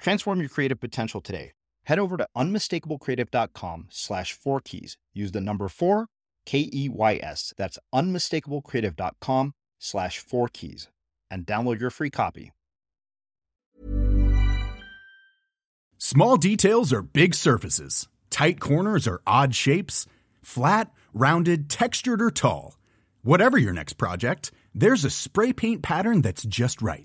Transform your creative potential today. Head over to unmistakablecreative.com slash four keys. Use the number four, K E Y S. That's unmistakablecreative.com slash four keys and download your free copy. Small details are big surfaces, tight corners are odd shapes, flat, rounded, textured, or tall. Whatever your next project, there's a spray paint pattern that's just right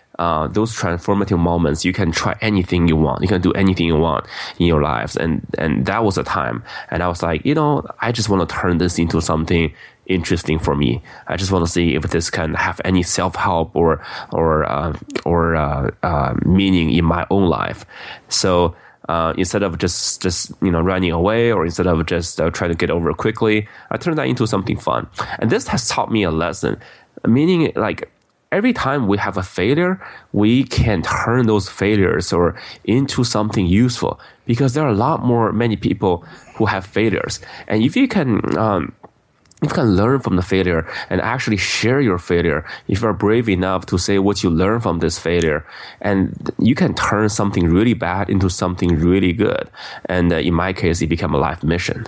uh, those transformative moments, you can try anything you want. You can do anything you want in your lives. And, and that was a time. And I was like, you know, I just want to turn this into something interesting for me. I just want to see if this can have any self help or or uh, or uh, uh, meaning in my own life. So. Uh, instead of just just you know running away or instead of just uh, trying to get over quickly, I turned that into something fun, and this has taught me a lesson. Meaning, like every time we have a failure, we can turn those failures or into something useful because there are a lot more many people who have failures, and if you can. Um, you can learn from the failure and actually share your failure if you're brave enough to say what you learned from this failure and you can turn something really bad into something really good and uh, in my case it became a life mission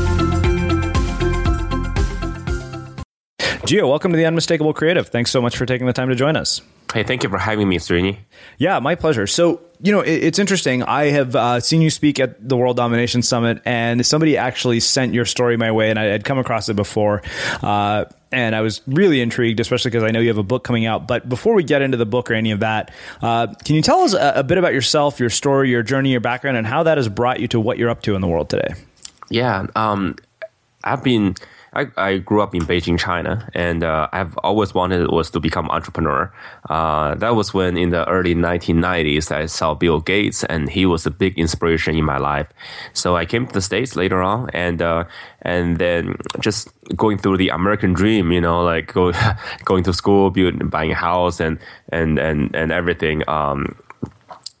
Jia, welcome to the Unmistakable Creative. Thanks so much for taking the time to join us. Hey, thank you for having me, Srini. Yeah, my pleasure. So, you know, it, it's interesting. I have uh, seen you speak at the World Domination Summit, and somebody actually sent your story my way, and I had come across it before. Uh, and I was really intrigued, especially because I know you have a book coming out. But before we get into the book or any of that, uh, can you tell us a, a, bit about yourself, your story, your journey, your background, and how that has brought you to what you're up to in the world today? Yeah, um, I've been I, I grew up in Beijing, China, and uh, I've always wanted was to become entrepreneur. Uh, that was when in the early 1990s I saw Bill Gates, and he was a big inspiration in my life. So I came to the states later on, and uh, and then just going through the American dream, you know, like go, going to school, building, buying a house, and and and and everything. Um,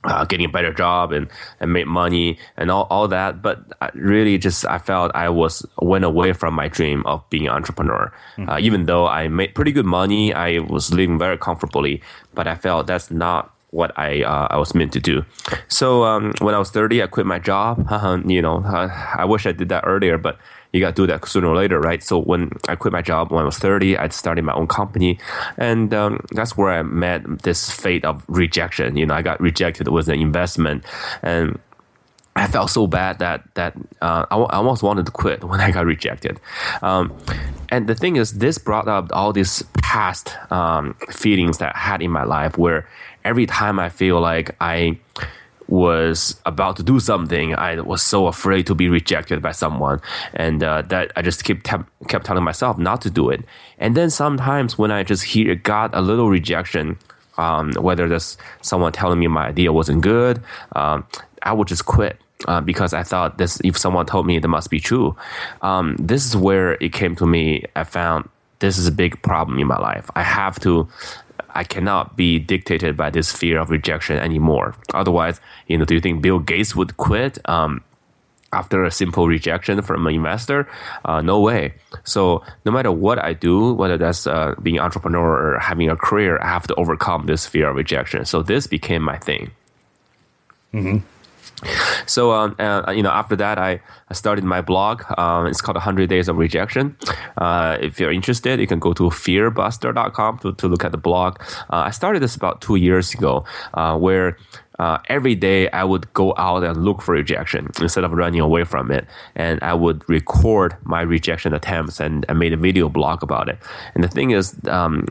uh, getting a better job and, and make money and all, all that. But I really just, I felt I was, went away from my dream of being an entrepreneur. Mm-hmm. Uh, even though I made pretty good money, I was living very comfortably, but I felt that's not what I uh, I was meant to do. So um, when I was 30, I quit my job. you know, I wish I did that earlier, but you got to do that sooner or later, right? So when I quit my job when I was 30, I started my own company. And um, that's where I met this fate of rejection. You know, I got rejected with an investment. And I felt so bad that that uh, I, I almost wanted to quit when I got rejected. Um, and the thing is, this brought up all these past um, feelings that I had in my life, where every time I feel like I was about to do something, I was so afraid to be rejected by someone, and uh, that I just kept kept telling myself not to do it. And then sometimes when I just hear got a little rejection, um, whether there's someone telling me my idea wasn't good, um, I would just quit. Uh, because I thought this, if someone told me, that must be true. Um, this is where it came to me. I found this is a big problem in my life. I have to I cannot be dictated by this fear of rejection anymore. Otherwise, you know, do you think Bill Gates would quit? Um, after a simple rejection from an investor, uh, no way. So no matter what I do, whether that's uh, being an entrepreneur or having a career, I have to overcome this fear of rejection. So this became my thing. Mm-hmm. So, um, uh, you know, after that, I, I started my blog. Um, it's called 100 Days of Rejection. Uh, if you're interested, you can go to fearbuster.com to, to look at the blog. Uh, I started this about two years ago, uh, where uh, every day I would go out and look for rejection instead of running away from it. And I would record my rejection attempts and I made a video blog about it. And the thing is, um,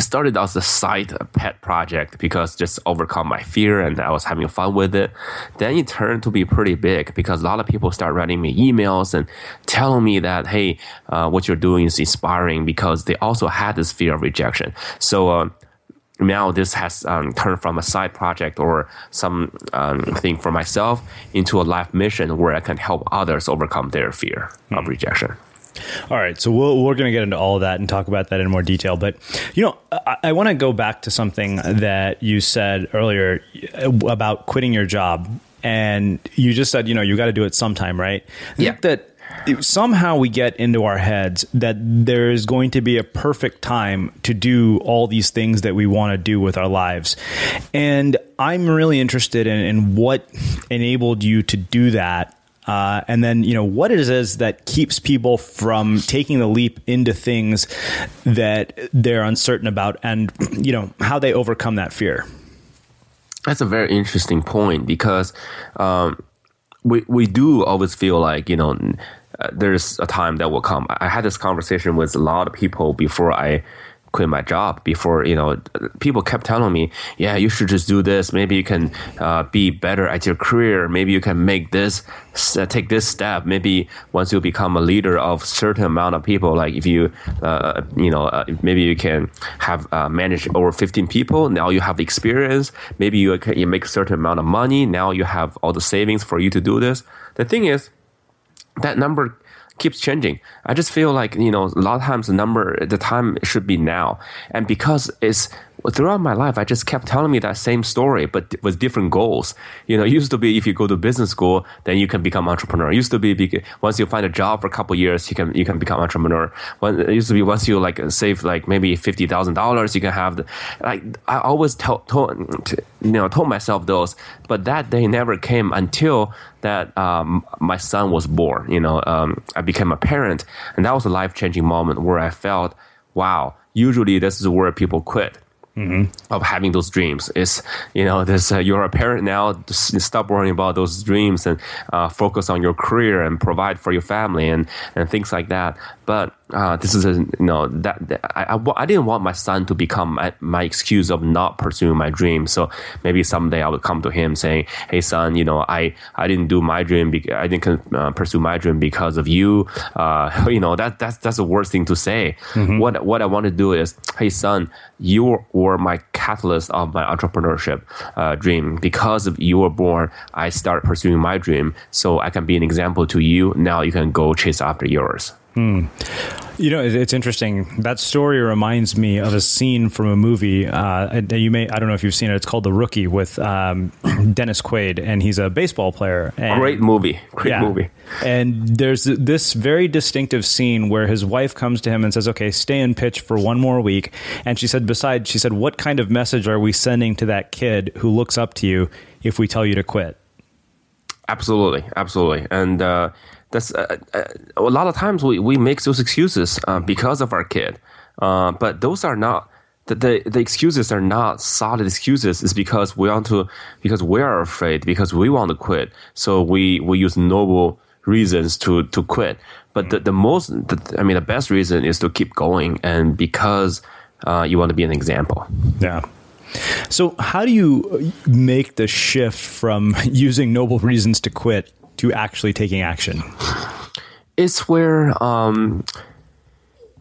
started as a side pet project because just overcome my fear and I was having fun with it. Then it turned to be pretty big because a lot of people start writing me emails and telling me that, hey, uh, what you're doing is inspiring because they also had this fear of rejection. So, uh, now this has um, turned from a side project or some um, thing for myself into a life mission where I can help others overcome their fear mm. of hmm. rejection. All right, so we we are going to get into all of that and talk about that in more detail. But you know, I, I want to go back to something that you said earlier uh, about quitting your job, and you just said, you know, you got to do it sometime, right? I yeah. that somehow we get into our heads that there is going to be a perfect time to do all these things that we want to do with our lives. And I'm really interested in, in what enabled you to do that uh, and then, you know, what it is that keeps people from taking the leap into things that they're uncertain about and, you know, how they overcome that fear. That's a very interesting point because um, we we do always feel like you know uh, there's a time that will come. I had this conversation with a lot of people before I quit my job before you know people kept telling me yeah you should just do this. Maybe you can uh, be better at your career. Maybe you can make this uh, take this step. Maybe once you become a leader of certain amount of people like if you uh, you know uh, maybe you can have uh, managed over 15 people. Now you have the experience. Maybe you can you make a certain amount of money. Now you have all the savings for you to do this. The thing is that number keeps changing. I just feel like, you know, a lot of times the number, the time should be now. And because it's throughout my life, I just kept telling me that same story, but with different goals. You know, used to be if you go to business school, then you can become entrepreneur. It used to be once you find a job for a couple years, you can you can become entrepreneur. When, it used to be once you like save like maybe fifty thousand dollars, you can have the, like I always told you know told myself those, but that day never came until that um, my son was born. You know, um, I became a parent, and that was a life changing moment where I felt, wow. Usually, this is where people quit Mm-hmm. of having those dreams is you know this uh, you're a parent now stop worrying about those dreams and uh, focus on your career and provide for your family and and things like that but uh, this is a you know that, that I, I, I, didn't want my son to become my, my, excuse of not pursuing my dream. So maybe someday i would come to him saying hey son you know i i didn't do my dream be- i didn't uh, pursue my dream because of you. Uh, you know that that's that's the worst thing to say. Mm-hmm. what what i want to do is hey son you were my catalyst of my entrepreneurship uh, dream. Because of you were born i started pursuing my dream. So i can be an example to you. Now you can go chase after yours Hmm. You know, it's interesting. That story reminds me of a scene from a movie. Uh, you may, I don't know if you've seen it. It's called The Rookie with um, Dennis Quaid, and he's a baseball player. And, Great movie. Great yeah. movie. And there's this very distinctive scene where his wife comes to him and says, "Okay, stay in pitch for one more week." And she said, "Besides, she said, what kind of message are we sending to that kid who looks up to you if we tell you to quit?" Absolutely, absolutely, and. Uh, that's uh, uh, a lot of times we, we make those excuses uh, because of our kid, uh, but those are not the, the, the excuses are not solid excuses. It's because we want to because we are afraid because we want to quit. So we we use noble reasons to to quit. But the, the most the, I mean the best reason is to keep going and because uh, you want to be an example. Yeah. So, how do you make the shift from using noble reasons to quit to actually taking action? It's where, um,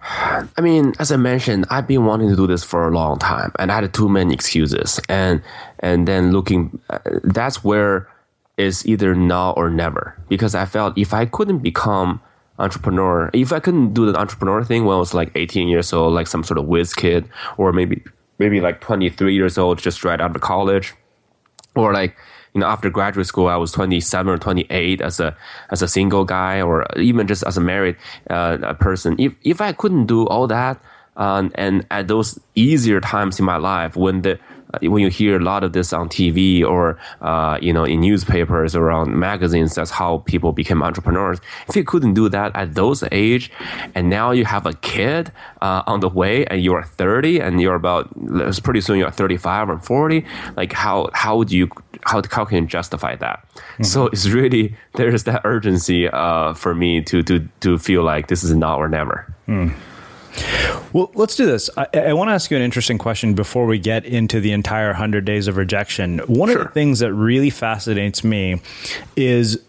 I mean, as I mentioned, I've been wanting to do this for a long time, and I had too many excuses, and and then looking, uh, that's where it's either now or never. Because I felt if I couldn't become entrepreneur, if I couldn't do the entrepreneur thing when I was like 18 years old, like some sort of whiz kid, or maybe maybe like 23 years old, just right out of college, or like you know, after graduate school, I was 27 or 28 as a, as a single guy or even just as a married uh, person. If, if I couldn't do all that, um, and at those easier times in my life when the when you hear a lot of this on TV or uh, you know in newspapers or on magazines, that's how people became entrepreneurs. If you couldn't do that at those age, and now you have a kid uh, on the way, and you're 30, and you're about pretty soon you're 35 or 40, like how how do you how how can you justify that? Mm-hmm. So it's really there's that urgency uh, for me to to to feel like this is now or never. Mm. Well, let's do this. I, I, want to ask you an interesting question before we get into the entire 100 days of rejection. One sure. of the things that really fascinates me is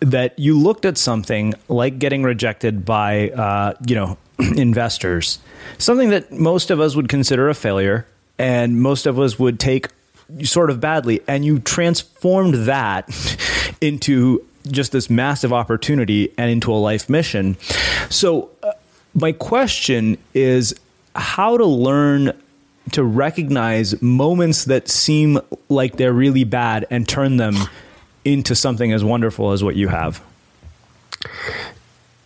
that you looked at something like getting rejected by, uh, you know, investors, something that most of us would consider a failure and most of us would take sort of badly, and you transformed that into just this massive opportunity and into a life mission. So, my question is how to learn to recognize moments that seem like they're really bad and turn them into something as wonderful as what you have?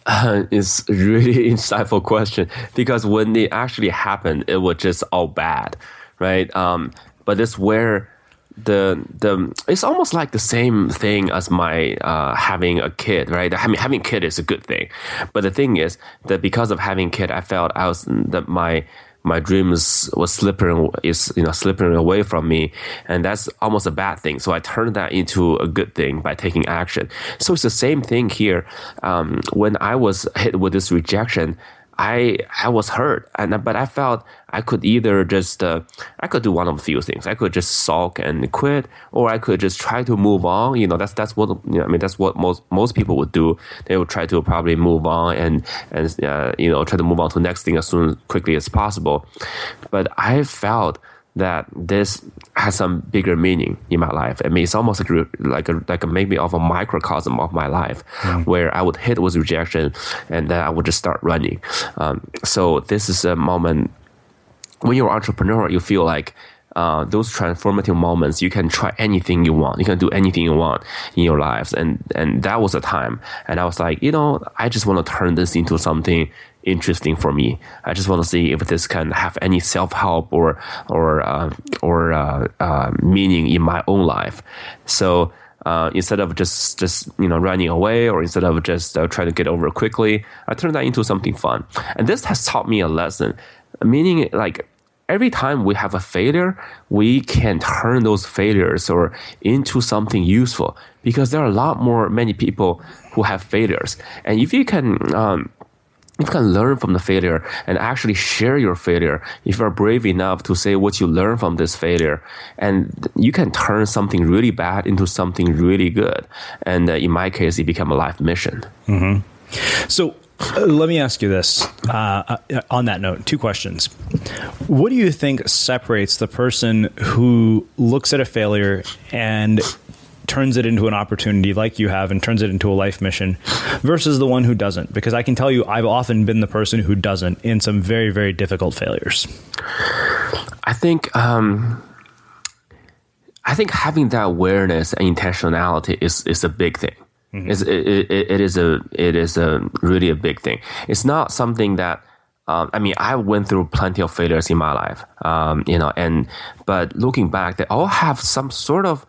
Uh, it's really insightful question because when it actually happened, it was just all bad, right? Um, but it's where the the it's almost like the same thing as my uh, having a kid, right? I mean, having a kid is a good thing, but the thing is that because of having a kid, I felt I was that my my dreams was slipping is you know slipping away from me, and that's almost a bad thing. So I turned that into a good thing by taking action. So it's the same thing here. Um, when I was hit with this rejection, I I was hurt, and but I felt I could either just uh, I could do one of a few things. I could just sulk and quit, or I could just try to move on. You know, that's that's what you know, I mean. That's what most most people would do. They would try to probably move on and and uh, you know try to move on to the next thing as soon quickly as possible. But I felt that this has some bigger meaning in my life. I mean, it's almost like a, like a, like a maybe of a microcosm of my life, mm. where I would hit with rejection, and then I would just start running. Um, so this is a moment when you're an entrepreneur, you feel like. Uh, those transformative moments, you can try anything you want. You can do anything you want in your lives, and and that was a time. And I was like, you know, I just want to turn this into something interesting for me. I just want to see if this can have any self help or or uh, or uh, uh, meaning in my own life. So. Uh, instead of just just you know running away or instead of just uh, trying to get over quickly, I turned that into something fun, and this has taught me a lesson. Meaning, like every time we have a failure, we can turn those failures or into something useful because there are a lot more many people who have failures, and if you can. Um, you can learn from the failure and actually share your failure if you're brave enough to say what you learned from this failure and you can turn something really bad into something really good and uh, in my case it became a life mission mm-hmm. so let me ask you this uh, uh on that note two questions. What do you think separates the person who looks at a failure and turns it into an opportunity like you have and turns it into a life mission versus the one who doesn't? Because i can tell you i've often been the person who doesn't in some very very difficult failures. I think um, i think having that awareness and intentionality is is a big thing mm-hmm. it, it, it is a it is a really a big thing it's not something that um, I mean, I went through plenty of failures in my life, um, you know, and but looking back, they all have some sort of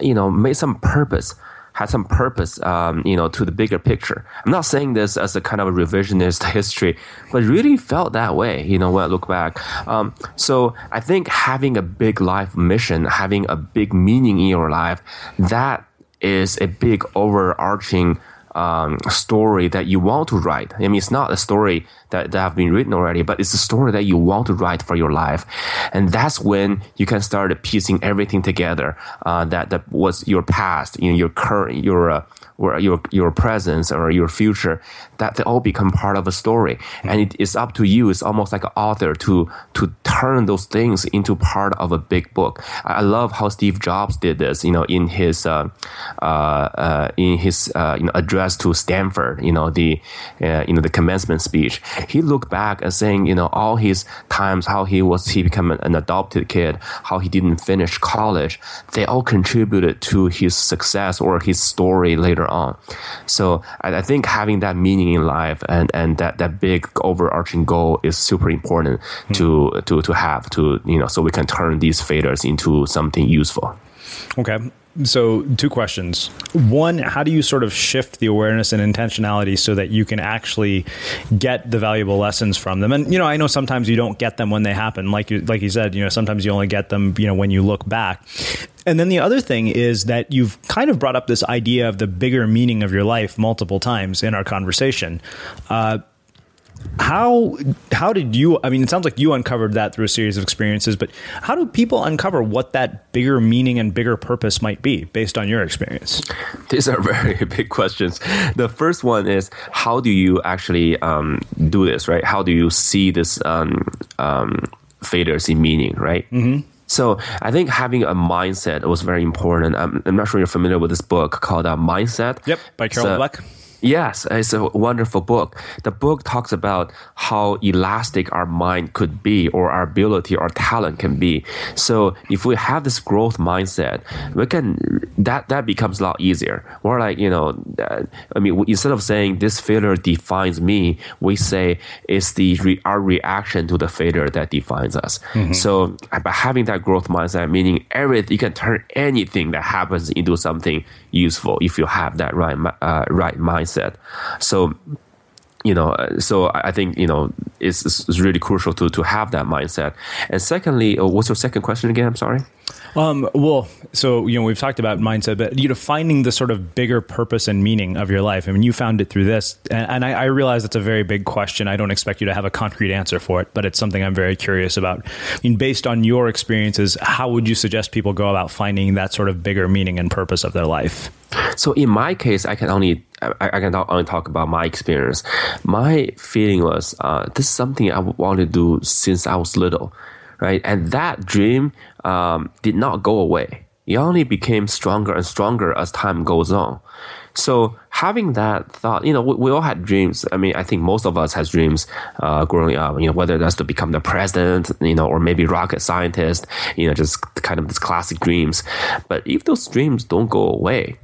you know, made some purpose, had some purpose, um, you know, to the bigger picture. I'm not saying this as a kind of a revisionist history, but really felt that way, you know, when I look back. Um, so I think having a big life mission, having a big meaning in your life, that is a big overarching um, story that you want to write. I mean, it's not a story that, that have been written already, but it's a story that you want to write for your life. And that's when you can start piecing everything together, uh, that, that was your past, you know, your current, your, uh, or your your presence or your future that they all become part of a story. And it is up to you. It's almost like an author to to turn those things into part of a big book. I love how steve jobs did this you know in his uh, uh, uh, in his uh, you know address to stanford you know the uh, you know the commencement speech he looked back and saying you know all his times how he was he became an, an adopted kid how he didn't finish college they all contributed to his success or his story later on. So I, I, think having that meaning in life and, and that, that big overarching goal is super important mm. to, to, to have to, you know, so we can turn these failures into something useful. Okay. So, two questions. One, how do you sort of shift the awareness and intentionality so that you can actually get the valuable lessons from them? And you know, I know sometimes you don't get them when they happen. Like you, like you said, you know, sometimes you only get them, you know, when you look back. And then the other thing is that you've kind of brought up this idea of the bigger meaning of your life multiple times in our conversation. Uh, how how did you i mean it sounds like you uncovered that through a series of experiences but how do people uncover what that bigger meaning and bigger purpose might be based on your experience these are very big questions the first one is how do you actually um, do this right how do you see this um, um, failures in meaning right mm-hmm. So I think having a mindset was very important. I'm, I'm, not sure you're familiar with this book called uh, Mindset. Yep, by Carol Dweck. Yes, it's a wonderful book. The book talks about how elastic our mind could be, or our ability or talent can be. So if we have this growth mindset, we can that that becomes a lot easier. Or like you know, uh, I mean, instead of saying this failure defines me, we say it's the re- our reaction to the failure that defines us. Mm-hmm. So by having that growth mindset, meaning everything, you can turn anything that happens into something useful if you have that right uh, right mindset. So you know, so I think you know it's, it's really crucial to to have that mindset. And secondly, uh, what's your second question again? I'm sorry. Um, well, so you know we've talked about mindset, but you know finding the sort of bigger purpose and meaning of your life. I mean, you found it through this, and, and I, I, realize it's a very big question. I don't expect you to have a concrete answer for it, but it's something I'm very curious about. I mean, based on your experiences, how would you suggest people go about finding that sort of bigger meaning and purpose of their life? So in my case, I can only I, I can only talk about my experience. My feeling was uh, this is something I wanted to do since I was little right? And that dream um, did not go away. It only became stronger and stronger as time goes on. So having that thought, you know, we, we all had dreams. I mean, I think most of us has dreams uh, growing up. You know, whether that's to become the president, you know, or maybe rocket scientist. You know, just kind of these classic dreams. But if those dreams don't go away,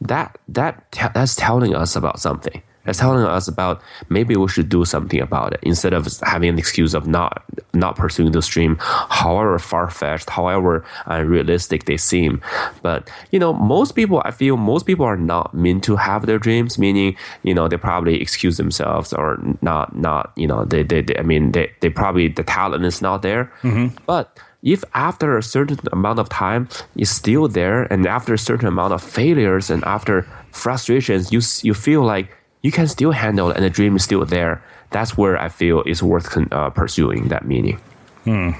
that that that's telling us about something. That's telling us about maybe we should do something about it instead of having an excuse of not not pursuing the dream, however far fetched, however unrealistic they seem. But you know, most people, I feel most people are not meant to have their dreams. Meaning, you know, they probably excuse themselves or not not you know they they, they I mean they they probably the talent is not there. Mm-hmm. But if after a certain amount of time it's still there and after a certain amount of failures and after frustrations you you feel like you can still handle it and the dream is still there. That's where I feel it's worth uh, pursuing that meaning. Hmm.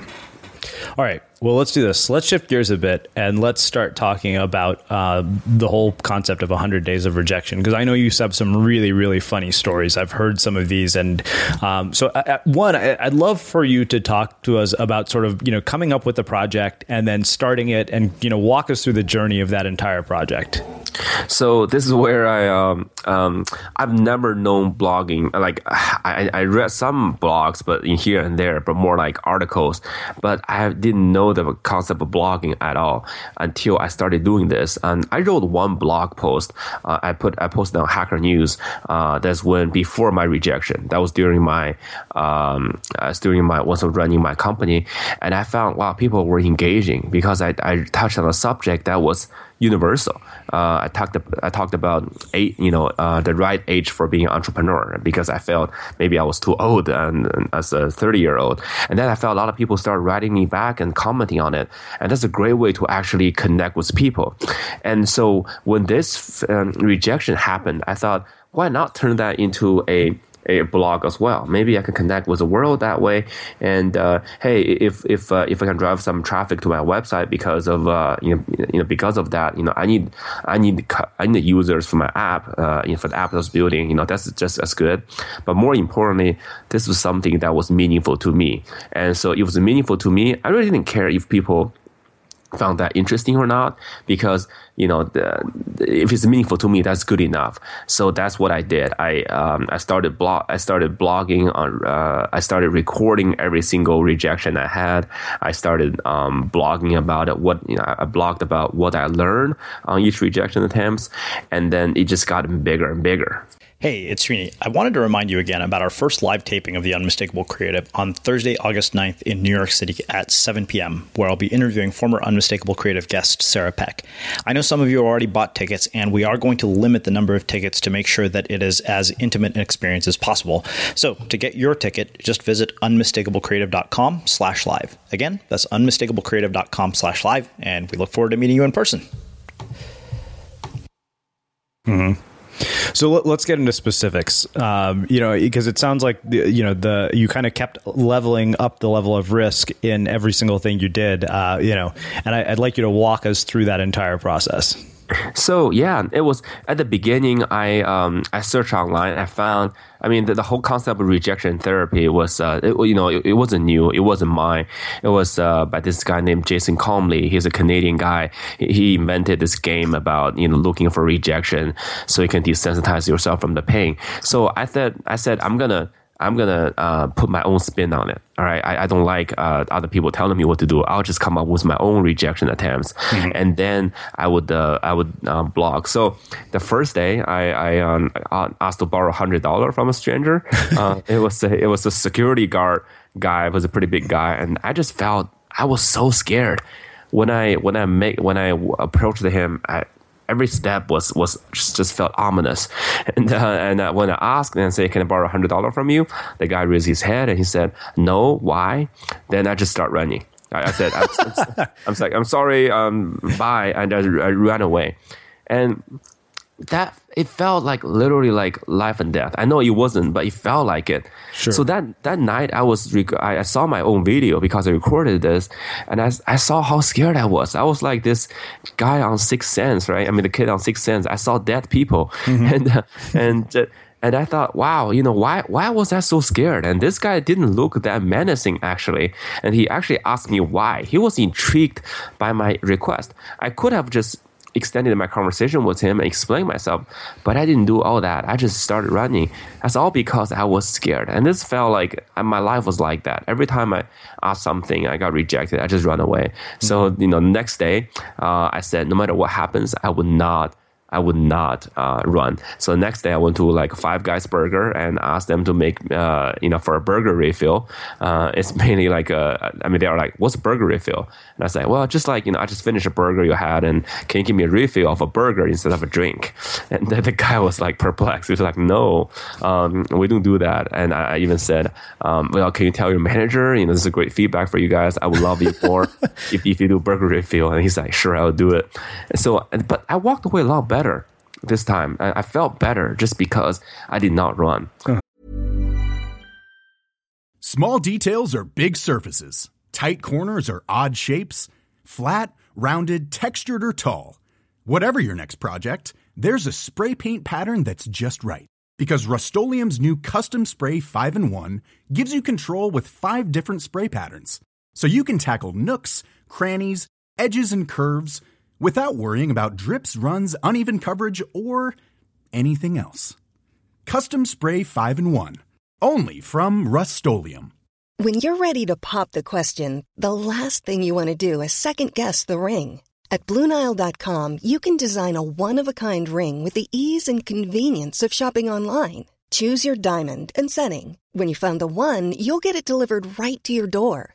All right. Well, let's do this. Let's shift gears a bit and let's start talking about uh, the whole concept of 100 days of rejection. Because I know you have some really, really funny stories. I've heard some of these. And um, so, uh, one, I'd love for you to talk to us about sort of, you know, coming up with the project and then starting it and, you know, walk us through the journey of that entire project. So this is where I um, um, I've never known blogging. Like I, I read some blogs, but in here and there, but more like articles. But I didn't know the concept of blogging at all until I started doing this. And I wrote one blog post. Uh, I put I posted on Hacker News. Uh, that's when before my rejection. That was during my um, uh, during my once I was running my company, and I found wow people were engaging because I I touched on a subject that was universal. Uh, I talked I talked about eight, you know, uh, the right age for being an entrepreneur because I felt maybe I was too old and, and as a 30 year old. And then I felt a lot of people started writing me back and commenting on it. And that's a great way to actually connect with people. And so when this um, rejection happened, I thought, why not turn that into a a blog as well. Maybe I can connect with the world that way. And uh, hey, if if uh, if I can drive some traffic to my website because of uh, you know you know because of that, you know I need I need I need users for my app, uh, you know, for the app was building. You know that's just as good. But more importantly, this was something that was meaningful to me. And so it was meaningful to me. I really didn't care if people found that interesting or not because you know the, if it's meaningful to me that's good enough so that's what i did i um, i started blog i started blogging on uh, i started recording every single rejection i had i started um, blogging about it what you know i blogged about what i learned on each rejection attempts and then it just got bigger and bigger Hey, it's Srini. I wanted to remind you again about our first live taping of The Unmistakable Creative on Thursday, August 9th in New York City at 7 p.m., where I'll be interviewing former Unmistakable Creative guest Sarah Peck. I know some of you already bought tickets, and we are going to limit the number of tickets to make sure that it is as intimate an experience as possible. So to get your ticket, just visit unmistakablecreative.com slash live. Again, that's unmistakablecreative.com slash live, and we look forward to meeting you in person. Mm-hmm. So let, us get into specifics. Um, you know, because it sounds like the, you know the you kind of kept leveling up the level of risk in every single thing you did. Uh, you know, and I, I'd like you to walk us through that entire process. So yeah, it was at the beginning. I um, I searched online. I found. I mean, the, the whole concept of rejection therapy was, uh, it, you know, it, it, wasn't new. It wasn't mine. It was uh, by this guy named Jason Comely. He's a Canadian guy. He, he invented this game about you know looking for rejection so you can desensitize yourself from the pain. So I said, I said, I'm gonna I'm gonna uh, put my own spin on it. All right, I, I don't like uh, other people telling me what to do. I'll just come up with my own rejection attempts, mm-hmm. and then I would uh, I would uh, blog. So the first day, I, I um, asked to borrow hundred dollar from a stranger. Uh, it was a, it was a security guard guy. It was a pretty big guy, and I just felt I was so scared when I when I make when I approached him. I, every step was was just, just felt ominous. And uh, and uh, when I asked and say, "Can I borrow hundred dollar from you?" The guy raised his head and he said, "No, why?" Then I just start running. I, I said, I'm, I'm, I'm, like, I'm sorry, um, bye," and I, I ran away. And that it felt like literally like life and death. I know it wasn't, but it felt like it. Sure. So that that night, I was rec- I, saw my own video because I recorded this, and I, I saw how scared I was. I was like this guy on Sixth Sense, right? I mean, the kid on Sixth Sense. I saw dead people, mm-hmm. and uh, and. Uh, and I thought, wow, you know, why why was I so scared? And this guy didn't look that menacing actually. And he actually asked me why. He was intrigued by my request. I could have just extended my conversation with him and explained myself. But I didn't do all that. I just started running. That's all because I was scared. And this felt like my life was like that. Every time I asked something, I got rejected. I just run away. Mm-hmm. So, you know, next day, uh, I said, no matter what happens, I would not I would not uh, run. So the next day I went to like Five Guys Burger and asked them to make uh, you know for a burger refill. Uh, it's mainly like a, I mean they are like, what's a burger refill? And I said, well, just like you know, I just finished a burger you had, and can you give me a refill of a burger instead of a drink? And the, the guy was like perplexed. He was like, no, um, we don't do that. And I, I even said, um, well, can you tell your manager? You know, this is a great feedback for you guys. I would love you more if, if you do burger refill. And he's like, sure, I'll do it. And so, but I walked away a lot better better this time. I, I felt better just because I did not run. Small details are big surfaces. Tight corners are odd shapes. Flat, rounded, textured, or tall. Whatever your next project, there's a spray paint pattern that's just right. Because Rust new Custom Spray 5 and 1 gives you control with five different spray patterns. So you can tackle nooks, crannies, edges, and curves without worrying about drips, runs, uneven coverage, or anything else. Custom Spray 5 and 1. Only from Rust When you're ready to pop the question, the last thing you want to do is second guess the ring. At Bluenile.com, you can design a one of a kind ring with the ease and convenience of shopping online. Choose your diamond and setting. When you find the one, you'll get it delivered right to your door.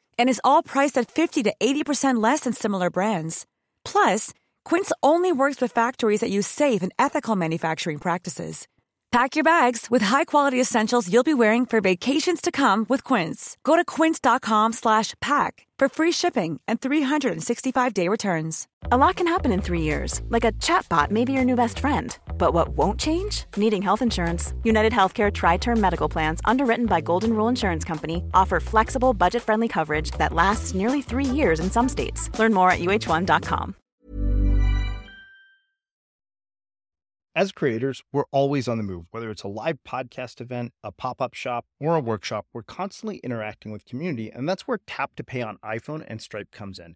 and is all priced at 50 to 80% less than similar brands. Plus, Quince only works with factories that use safe and ethical manufacturing practices. Pack your bags with high-quality essentials you'll be wearing for vacations to come with Quince. Go to quince.com/pack for free shipping and 365-day returns. A lot can happen in 3 years. Like a chatbot may be your new best friend. But what won't change? Needing health insurance. United Healthcare tri-term medical plans underwritten by Golden Rule Insurance Company offer flexible, budget-friendly coverage that lasts nearly 3 years in some states. Learn more at uh1.com. As creators, we're always on the move. Whether it's a live podcast event, a pop up shop, or a workshop, we're constantly interacting with community, and that's where Tap to Pay on iPhone and Stripe comes in.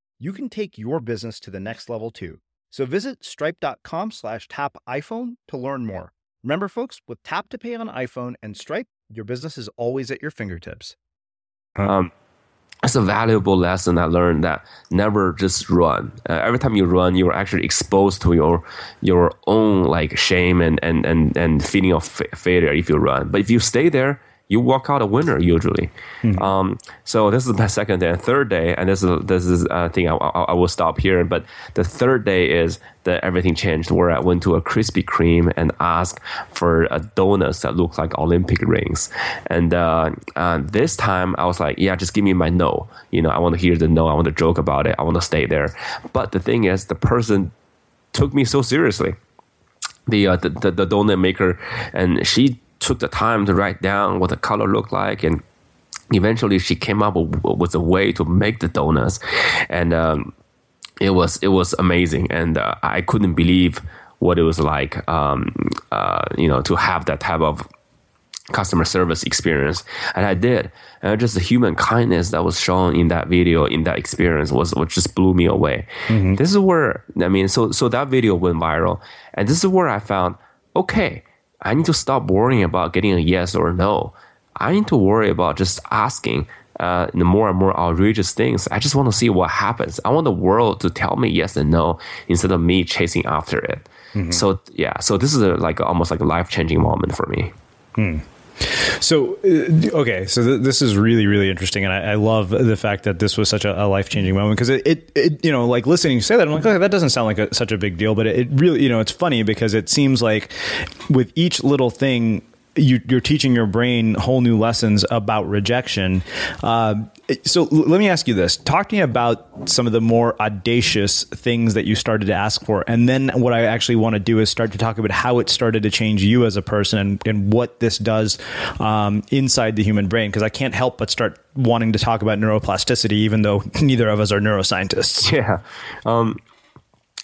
you can take your business to the next level too. So visit stripe.com slash tap iPhone to learn more. Remember, folks, with Tap to Pay on iPhone and Stripe, your business is always at your fingertips. Um, it's a valuable lesson I learned that never just run. Uh, every time you run, you're actually exposed to your your own like shame and and and, and feeling of fa- failure if you run. But if you stay there, you walk out a winner usually. Mm-hmm. Um, so this is my second day and third day, and this is this is a thing I, I, I, will stop here. But the third day is that everything changed, where I went to a Krispy Kreme and asked for a donuts that looked like Olympic rings, and uh, uh, this time I was like, yeah, just give me my no. You know, I want to hear the no. I want to joke about it. I want to stay there. But the thing is, the person took me so seriously. The, uh, the, the the donut maker, and she took the time to write down what the color looked like and eventually she came up with a way to make the donuts and um, it was it was amazing and uh, i couldn't believe what it was like um, uh, you know to have that type of customer service experience and i did and just the human kindness that was shown in that video in that experience was what just blew me away mm-hmm. this is where i mean so so that video went viral and this is where i found okay I need to stop worrying about getting a yes or a no. I need to worry about just asking uh, more and more outrageous things. I just want to see what happens. I want the world to tell me yes and no instead of me chasing after it. Mm-hmm. So yeah, so this is a, like almost like a life changing moment for me. Hmm. So, uh, okay, so th- this is really, really interesting, and I, I, love the fact that this was such a, a life changing moment because it, it, it, you know, like listening to say that, I'm like, okay, that doesn't sound like a, such a big deal, but it, it really, you know, it's funny because it seems like with each little thing you, are teaching your brain whole new lessons about rejection. Uh, so let me ask you this: Talk to me about some of the more audacious things that you started to ask for, and then what I actually want to do is start to talk about how it started to change you as a person and, and what this does um, inside the human brain. Because I can't help but start wanting to talk about neuroplasticity, even though neither of us are neuroscientists. Yeah. Um,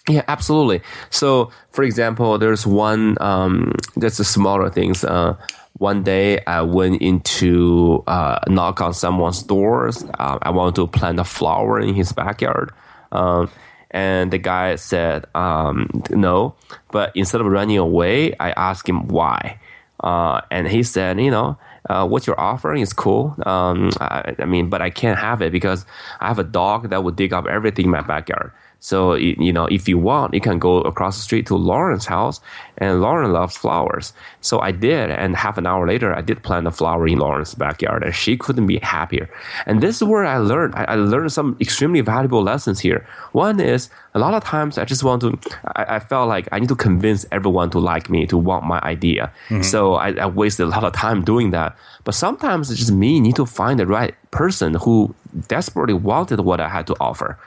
yeah, absolutely. So, for example, there's one um, that's the smaller things. Uh, one day, I went into uh, knock on someone's doors. Uh, I wanted to plant a flower in his backyard, um, and the guy said um, no. But instead of running away, I asked him why, uh, and he said, you know. Uh, what you're offering is cool. Um, I, I, mean, but I can't have it because I have a dog that would dig up everything in my backyard. So, you know, if you want, you can go across the street to Lauren's house, and Lauren loves flowers. So I did, and half an hour later, I did plant a flower in Lauren's backyard, and she couldn't be happier. And this is where I learned. I, learned some extremely valuable lessons here. One is a lot of times I just want to, I, I, felt like I need to convince everyone to like me, to want my idea. Mm-hmm. So I, I wasted a lot of time doing that. But sometimes it's just me need to find the right person who desperately wanted what I had to offer.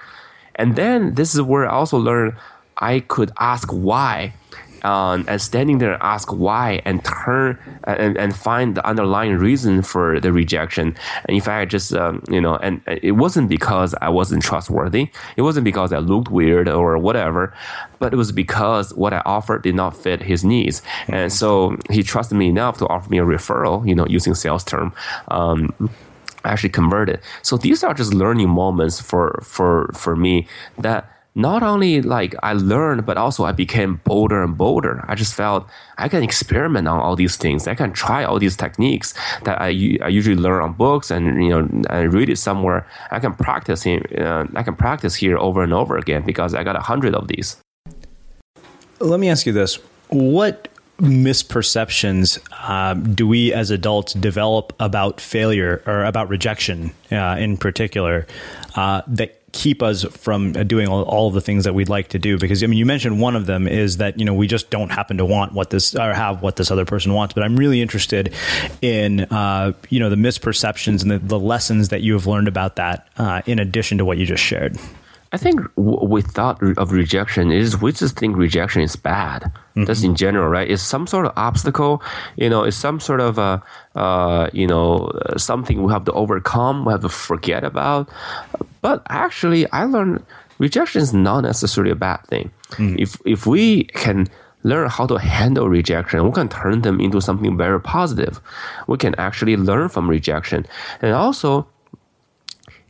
And then this is where I also learned I could ask why. Um, and standing there and ask why and turn and, and find the underlying reason for the rejection. And in fact, just, um, you know, and it wasn't because I wasn't trustworthy. It wasn't because I looked weird or whatever, but it was because what I offered did not fit his needs. And so he trusted me enough to offer me a referral, you know, using sales term. Um, actually converted. So these are just learning moments for for for me that not only like I learned, but also I became bolder and bolder. I just felt I can experiment on all these things. I can try all these techniques that I, I usually learn on books and you know I read it somewhere. I can practice here. Uh, I can practice here over and over again because I got a hundred of these. Let me ask you this: What misperceptions uh, do we as adults develop about failure or about rejection uh, in particular uh, that keep us from doing all, all, the things that we'd like to do? Because i mean you mentioned one of them is that you know we just don't happen to want what this or have what this other person wants. But i'm really interested in uh, you know the misperceptions and the, the, lessons that you have learned about that uh, in addition to what you just shared I think we thought of rejection is we just think rejection is bad. Mm-hmm. That's in general, right? It's some sort of obstacle, you know, it's some sort of, uh, uh, you know, something we have to overcome, we have to forget about. But actually, I learned rejection is not necessarily a bad thing. Mm-hmm. If, if we can learn how to handle rejection, we can turn them into something very positive. We can actually learn from rejection. And also,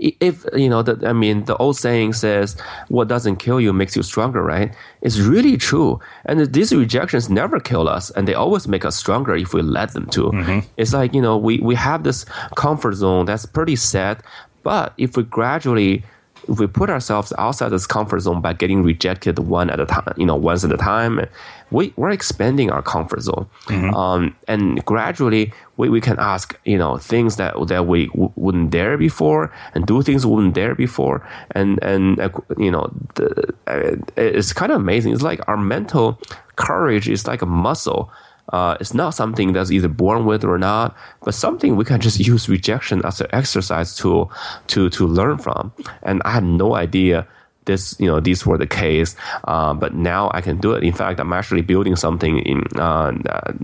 if you know that i mean the old saying says what doesn't kill you makes you stronger right? It's really true. And these rejections never kill us and they always make us stronger if we let them to. Mm-hmm. it's like you know we, we have this comfort zone that's pretty set but if we gradually if we put ourselves outside this comfort zone by getting rejected one at a time, you know, once at a time, we, we're expanding our comfort zone. Mm-hmm. Um, and gradually we, we can ask, you know, things that, that we w- wouldn't dare before and do things we wouldn't dare before. And, and, uh, you know, the, uh, it's kind of amazing. It's like our mental courage is like a muscle. Uh, it's not something that's either born with or not, but something we can just use rejection as an exercise tool to to learn from. And I had no idea this you know these were the case uh, but now i can do it. In fact i'm actually building something in uh,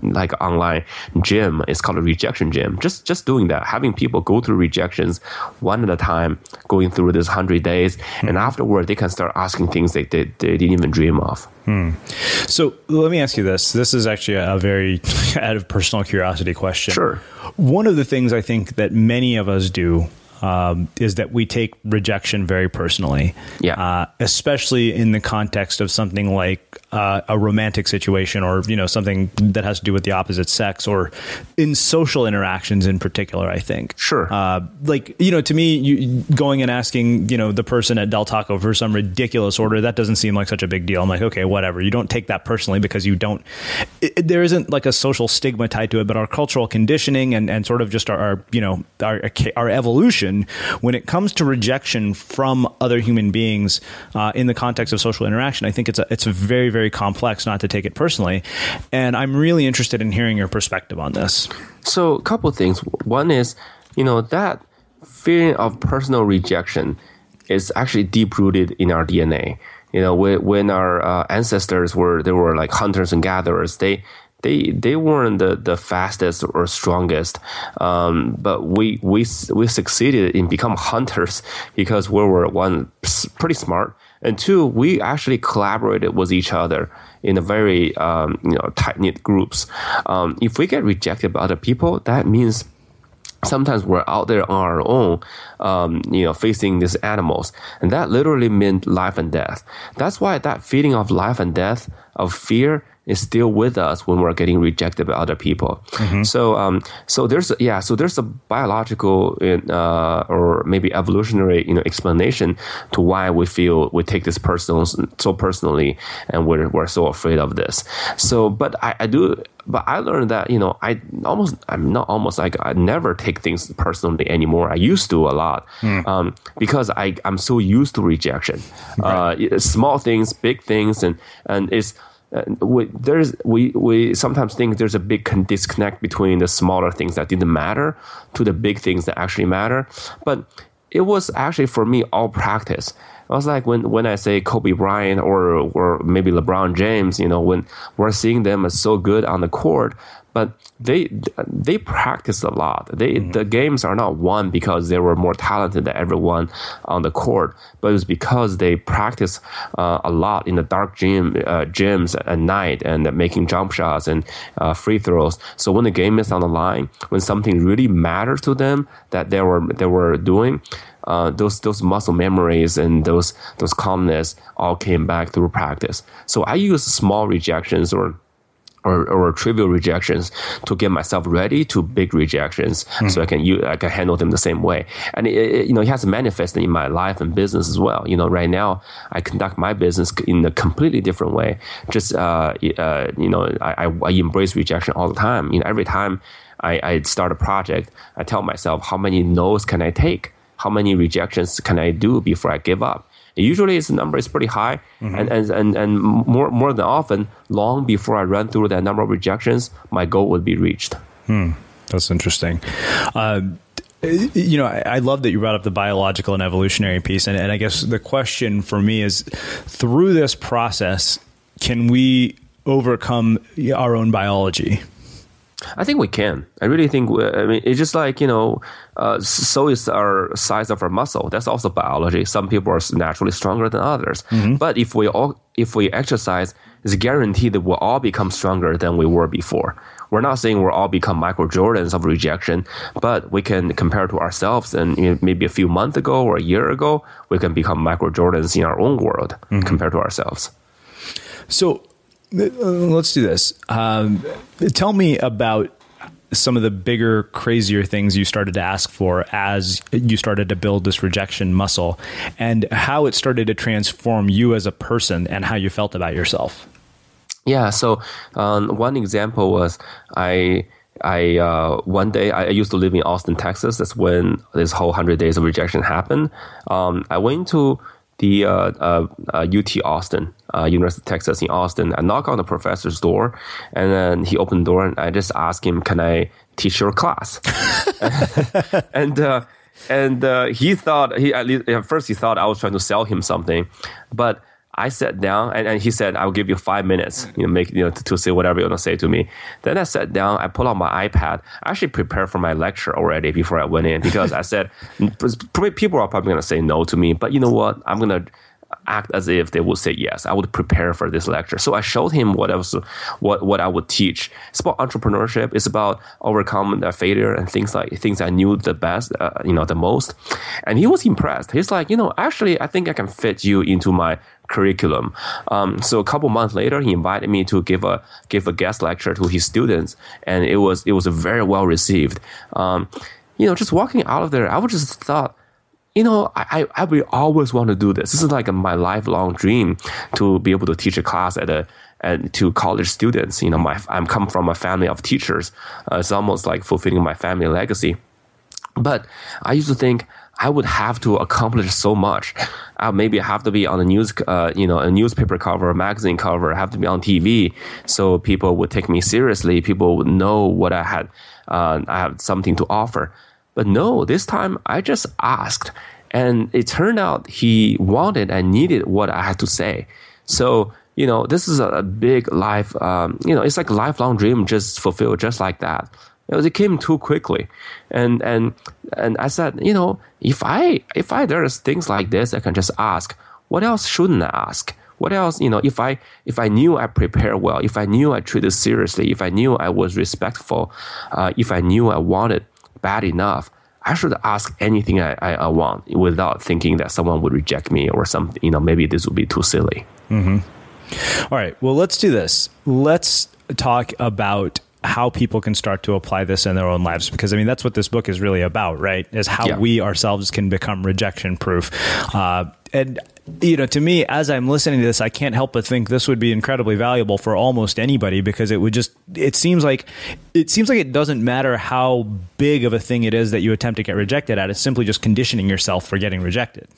like online gym. It's called a rejection gym. Just just doing that having people go through rejections one at a time going through this 100 days mm-hmm. and afterward they can start asking things they, they, they didn't even dream of. Hmm. so let me ask you this. This is actually a very out of personal curiosity question. Sure. One of the things i think that many of us do um, is that we take rejection very personally. Yeah. Uh, especially in the context of something like uh, a romantic situation or, you know, something that has to do with the opposite sex or in social interactions in particular, I think. Sure. Uh, like, you know, to me, you, going and asking, you know, the person at Del Taco for some ridiculous order, that doesn't seem like such a big deal. I'm like, okay, whatever. You don't take that personally because you don't, it, there isn't like a social stigma tied to it, but our cultural conditioning and, and sort of just our, our you know, our, our evolution when it comes to rejection from other human beings uh, in the context of social interaction. I think it's a, it's a very very complex, not to take it personally, and I'm really interested in hearing your perspective on this. So, a couple things. One is, you know, that feeling of personal rejection is actually deep rooted in our DNA. You know, when, our uh, ancestors were they were like hunters and gatherers, they they they weren't the, the fastest or strongest, um, but we we we succeeded in become hunters because we were one pretty smart, and two we actually collaborated with each other in a very um, you know tight knit groups. Um, if we get rejected by other people, that means sometimes we're out there on our own, um, you know, facing these animals. And that literally meant life and death. That's why that feeling of life and death, of fear, is still with us when we're getting rejected by other people. Mm-hmm. So, um, so there's a, yeah, so there's a biological uh, or maybe evolutionary you know explanation to why we feel we take this personal so personally and we're we're so afraid of this. So, but I, I do. But I learned that you know I almost I'm not almost like I never take things personally anymore. I used to a lot mm. um, because I I'm so used to rejection, right. uh, small things, big things, and and it's uh, we, there's we we sometimes think there's a big disconnect between the smaller things that didn't matter to the big things that actually matter. But it was actually for me all practice. I was like when when I say Kobe Bryant or or maybe LeBron James, you know, when we're seeing them as so good on the court, but they they practice a lot. They mm-hmm. the games are not won because they were more talented than everyone on the court, but it's because they practice uh, a lot in the dark gym uh, gyms at night and making jump shots and uh, free throws. So when the game is on the line, when something really matters to them that they were they were doing. Uh, those those muscle memories and those those calmness all came back through practice. So I use small rejections or or, or trivial rejections to get myself ready to big rejections mm. so I can you I can handle them the same way. And it, it, you know, it has manifested in my life and business as well. You know, right now I conduct my business in a completely different way. Just uh, uh, you know, I, I embrace rejection all the time. You know, every time I, I start a project, I tell myself how many no's can I take, how many rejections can I do before I give up Usually, its number is pretty high, mm-hmm. and, and, and and more more than often, long before I run through that number of rejections, my goal would be reached. Hmm. That's interesting. Uh, you know, I, I, love that you brought up the biological and evolutionary piece, and, and I guess the question for me is, through this process, can we overcome our own biology? I think we can. I really think. I mean, it's just like you know, uh, so is our size of our muscle. That's also biology. Some people are naturally stronger than others. Mm-hmm. But if we all, if we exercise, it's guaranteed that we'll all become stronger than we were before. We're not saying we'll all become Michael Jordans of rejection, but we can compare to ourselves. And you know, maybe a few months ago or a year ago, we can become Michael Jordans in our own world mm-hmm. compared to ourselves. So uh, let's do this. Um, tell me about some of the bigger, crazier things you started to ask for as you started to build this rejection muscle and how it started to transform you as a person and how you felt about yourself. Yeah. So um, one example was I. I uh, one day I used to live in Austin, Texas. That's when this whole hundred days of rejection happened. Um, I went to the uh, uh, UT uh, Austin, uh, University of Texas in Austin. I knock on the professor's door, and then he opened the door, and I just ask him, "Can I teach your class?" and uh, and he thought he at least at first he thought I was trying to sell him something, but I sat down and, and he said, I'll give you five minutes, you know, make, you know, to, to say whatever you want to say to me. Then I sat down, I pulled out my iPad. I actually prepared for my lecture already before I went in because I said, people are probably going to say no to me, but you know what? I'm going to, act as if they would say yes. I would prepare for this lecture. So I showed him what I was, what, what I would teach. It's about entrepreneurship. It's about overcoming the failure and things like things I knew the best, uh, you know, the most. And he was impressed. He's like, you know, actually, I think I can fit you into my curriculum. Um, so a couple months later, he invited me to give a give a guest lecture to his students, and it was it was very well received. Um, you know, just walking out of there, I would just thought you know, I, I I will always want to do this. This is like my lifelong dream to be able to teach a class at a and to college students. You know, my I'm come from a family of teachers. Uh, it's almost like fulfilling my family legacy. But I used to think I would have to accomplish so much. I maybe have to be on a news, uh, you know, a newspaper cover, a magazine cover. have to be on TV, so people would take me seriously. People would know what I had. Uh, I have something to offer. But no, this time I just asked. And it turned out he wanted and needed what I had to say. So, you know, this is a big life, um, you know, it's like a lifelong dream just fulfilled just like that. It, was, it came too quickly. And, and, and I said, you know, if I, if I, there's things like this, I can just ask, what else shouldn't I ask? What else, you know, if I, if I knew I prepared well, if I knew I treated seriously, if I knew I was respectful, uh, if I knew I wanted bad enough, I should ask anything I, I, I, want without thinking that someone would reject me or something. You know, maybe this would be too silly. Mm-hmm. All right. Well, let's do this. Let's talk about how people can start to apply this in their own lives because i mean that's what this book is really about right is how yeah. we ourselves can become rejection proof uh, and you know, to me, as I'm listening to this, I can't help but think this would be incredibly valuable for almost anybody because it would just, it seems like, it seems like it doesn't matter how big of a thing it is that you attempt to get rejected at. It's simply just conditioning yourself for getting rejected.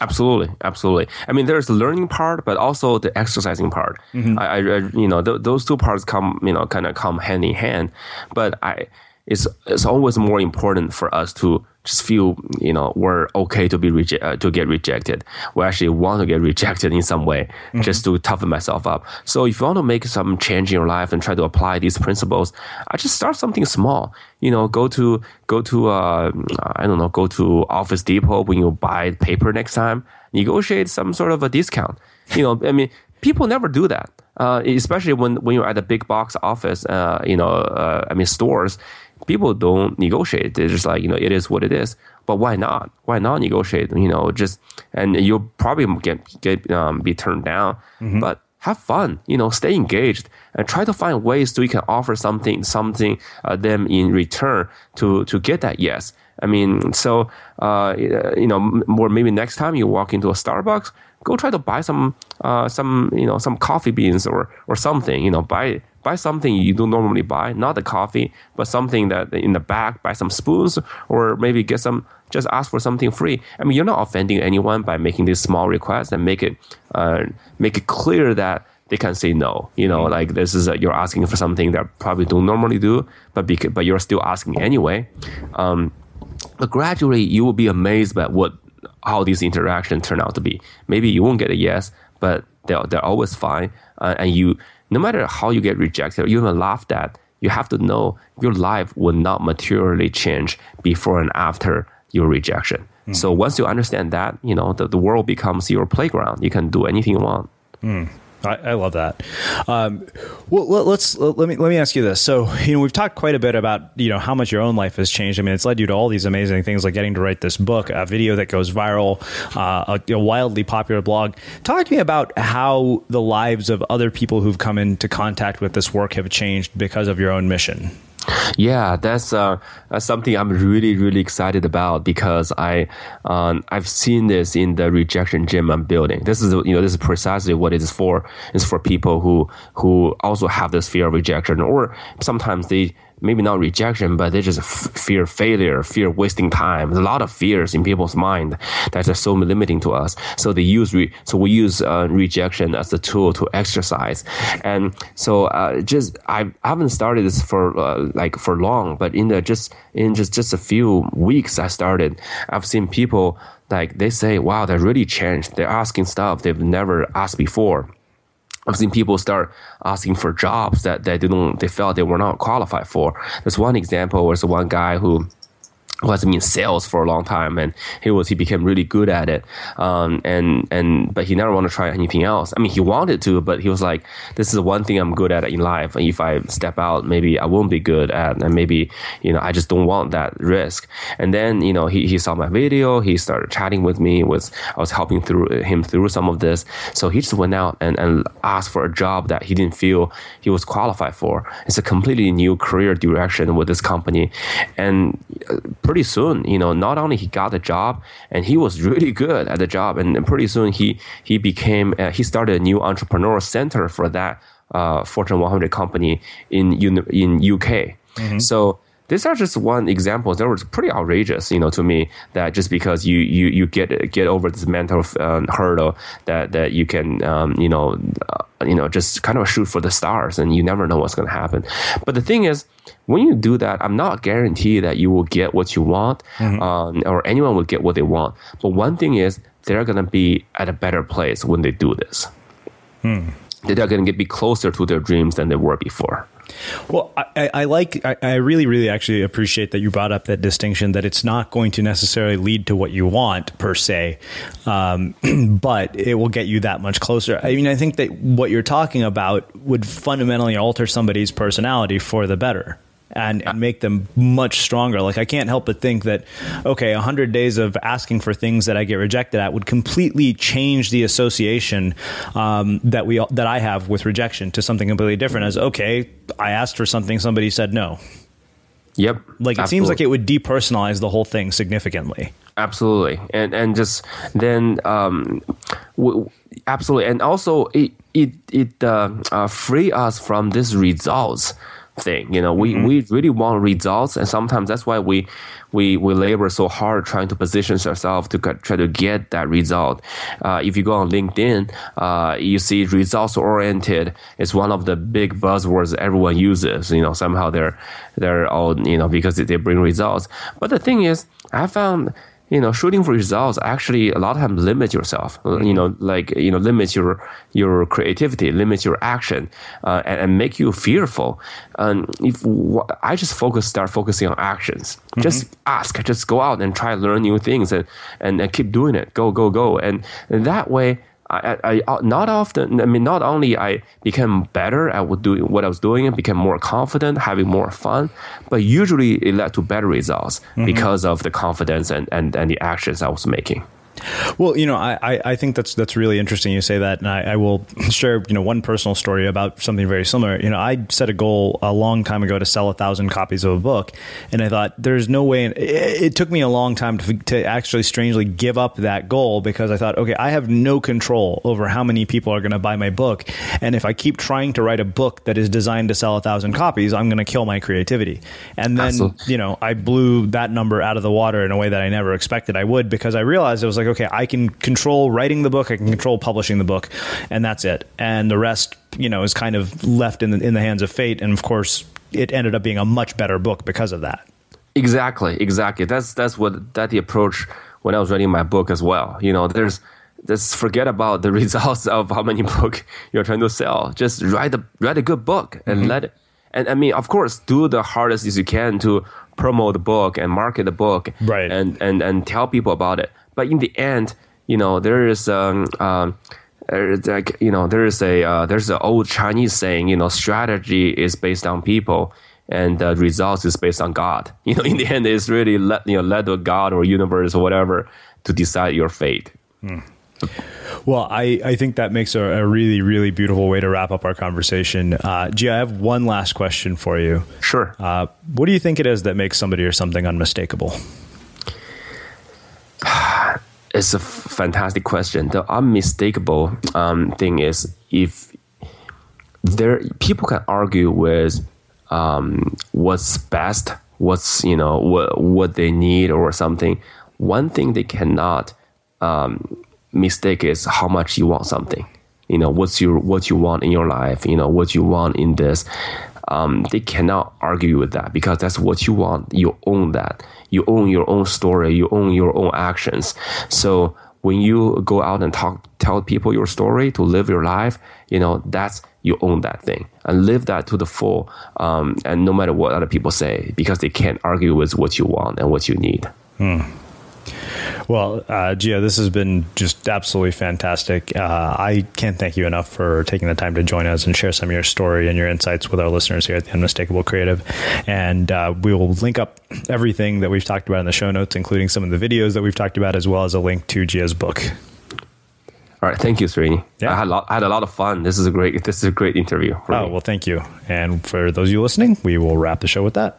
Absolutely, absolutely. I mean, there's the learning part, but also the exercising part. Mm-hmm. I, I, you know, th- those two parts come, you know, kind of come hand in hand. But I, it's it's always more important for us to just feel you know we're okay to be reje- uh, to get rejected. We actually want to get rejected in some way, mm-hmm. just to toughen myself up. So if you want to make some change in your life and try to apply these principles, I just start something small. You know, go to go to uh, I don't know, go to Office Depot when you buy paper next time. Negotiate some sort of a discount. You know, I mean, people never do that. Uh, especially when, when you're at a big box office, uh, you know, uh, I mean, stores, people don't negotiate. They're just like, you know, it is what it is. But why not? Why not negotiate? You know, just and you'll probably get get um, be turned down. Mm-hmm. But have fun. You know, stay engaged and try to find ways so you can offer something something uh, them in return to to get that yes. I mean, so uh, you know, or maybe next time you walk into a Starbucks, go try to buy some uh, some you know some coffee beans or or something. You know, buy buy something you don't normally buy, not the coffee, but something that in the back, buy some spoons or maybe get some, just ask for something free. I mean, you're not offending anyone by making this small request and make it, uh, make it clear that they can say no. You know, like this is, a, you're asking for something that probably don't normally do, but because, but you're still asking anyway. Um, but gradually you will be amazed by what, how these interactions turn out to be. Maybe you won't get a yes, but they're, they're always fine. Uh, and you, no matter how you get rejected or even laughed at, you have to know your life will not materially change before and after your rejection. Mm. So once you understand that, you know, the, the world becomes your playground. You can do anything you want. Mm. I, I love that. Um, well, let, us let me let me ask you this. So, you know, we've talked quite a bit about you know how much your own life has changed. I mean, it's led you to all these amazing things, like getting to write this book, a video that goes viral, uh, a, a, wildly popular blog. Talk to me about how the lives of other people who've come into contact with this work have changed because of your own mission. Yeah, that's uh, that's something I'm really really excited about because I um, I've seen this in the rejection gym I'm building. This is you know this is precisely what it is for. It's for people who who also have this fear of rejection, or sometimes they maybe not rejection, but they just f- fear failure, fear wasting time. There's a lot of fears in people's mind that are so limiting to us. So they use re- so we use uh, rejection as a tool to exercise. And so uh, just I, haven't started this for uh, like for long, but in the just in just just a few weeks I started. I've seen people like they say, "Wow, they really changed. They're asking stuff they've never asked before." I've seen people start asking for jobs that they didn't, they felt they were not qualified for. There's one example was one guy who was in sales for a long time and he was he became really good at it. Um, and and but he never wanted to try anything else. I mean he wanted to but he was like this is the one thing i'm good at in life. And if i step out maybe i won't be good at and maybe you know i just don't want that risk. And then you know he, he saw my video. He started chatting with me was i was helping through him through some of this. So he just went out and, and asked for a job that he didn't feel he was qualified for. It's a completely new career direction with this company. And uh, pretty soon, you know, not only he got the job and he was really good at the job, and pretty soon he he became uh, he started a new entrepreneurial center for that uh, Fortune 100 company in in UK. Mm-hmm. So these are just one example. That was pretty outrageous, you know, to me. That just because you you you get get over this mental uh, hurdle, that that you can um, you know uh, you know just kind of shoot for the stars, and you never know what's going to happen. But the thing is, when you do that, I'm not guaranteed that you will get what you want, mm-hmm. um, or anyone will get what they want. But one thing is, they're going to be at a better place when they do this. Hmm. They're going to be closer to their dreams than they were before. Well, I, I like, I, I, really, really actually appreciate that you brought up that distinction that it's not going to necessarily lead to what you want per se, um, but it will get you that much closer. I mean, I think that what you're talking about would fundamentally alter somebody's personality for the better and, and make them much stronger. Like I can't help but think that okay, hundred days of asking for things that I get rejected at would completely change the association um, that we that I have with rejection to something completely different. As okay, I asked for something, somebody said no. Yep. Like it absolutely. seems like it would depersonalize the whole thing significantly. Absolutely, and and just then, um, w- absolutely, and also it it it uh, uh, free us from these results thing. You know, we, mm-hmm. we really want results, and sometimes that's why we we we labor so hard trying to position ourselves to try to get that result. Uh, if you go on LinkedIn, uh, you see results oriented is one of the big buzzwords everyone uses. You know, somehow they're they're all you know because they bring results. But the thing is, I found you know, shooting for results actually a lot of times limit yourself. Mm-hmm. You know, like you know, limit your your creativity, limit your action, uh, and, and, make you fearful. And if I just focus, start focusing on actions, mm-hmm. just ask, just go out and try to learn new things, and, and and keep doing it. Go go go, and, and that way I, I, I, not often. I mean, not only I became better at what doing what I was doing and became more confident, having more fun, but usually it led to better results mm-hmm. because of the confidence and, and, and the actions I was making. Well, you know, I, I think that's that's really interesting. You say that, and I, I, will share you know one personal story about something very similar. You know, I set a goal a long time ago to sell a thousand copies of a book, and I thought there's no way. It, it took me a long time to, to actually strangely give up that goal because I thought, okay, I have no control over how many people are going to buy my book, and if I keep trying to write a book that is designed to sell a thousand copies, I'm going to kill my creativity. And then Absolutely. you know, I blew that number out of the water in a way that I never expected I would because I realized it was like okay, I can control writing the book, I can control publishing the book, and that's it. And the rest, you know, is kind of left in the, in the hands of fate. And of course, it ended up being a much better book because of that. Exactly, exactly. That's that's what that the approach when I was writing my book as well. You know, there's just forget about the results of how many book you're trying to sell. Just write a write a good book and mm-hmm. let it. And I mean, of course, do the hardest as you can to promote the book and market the book, right? And and and tell people about it. But in the end, you know, there is um, um, like you know, there is a uh, there's an old Chinese saying, you know, strategy is based on people and the results is based on God. You know, in the end, it's really let you know, let God or universe or whatever to decide your fate. Hmm. Well, I, I think that makes a, a, really, really beautiful way to wrap up our conversation. Uh, I have one last question for you. Sure. Uh, what do you think it is that makes somebody or something unmistakable? It's a fantastic question. The unmistakable um, thing is if there people can argue with um, what's best, what's you know what what they need or something. One thing they cannot um, mistake is how much you want something. You know what's your what you want in your life. You know what you want in this. Um, they cannot argue with that because that's what you want. You own that. You own your own story. You own your own actions. So when you go out and talk, tell people your story to live your life, you know that's you own that thing and live that to the full. Um, and no matter what other people say, because they can't argue with what you want and what you need. Hmm. Well, uh, Jia, this has been just absolutely fantastic. Uh, I can't thank you enough for taking the time to join us and share some of your story and your insights with our listeners here at the Unmistakable Creative. And uh, we will link up everything that we've talked about in the show notes, including some of the videos that we've talked about, as well as a link to Jia's book. All right, thank you, Srini. Yeah. I had a lot, I had a lot of fun. This is a great this is a great interview. oh me. well, thank you. And for those of you listening, we will wrap the show with that.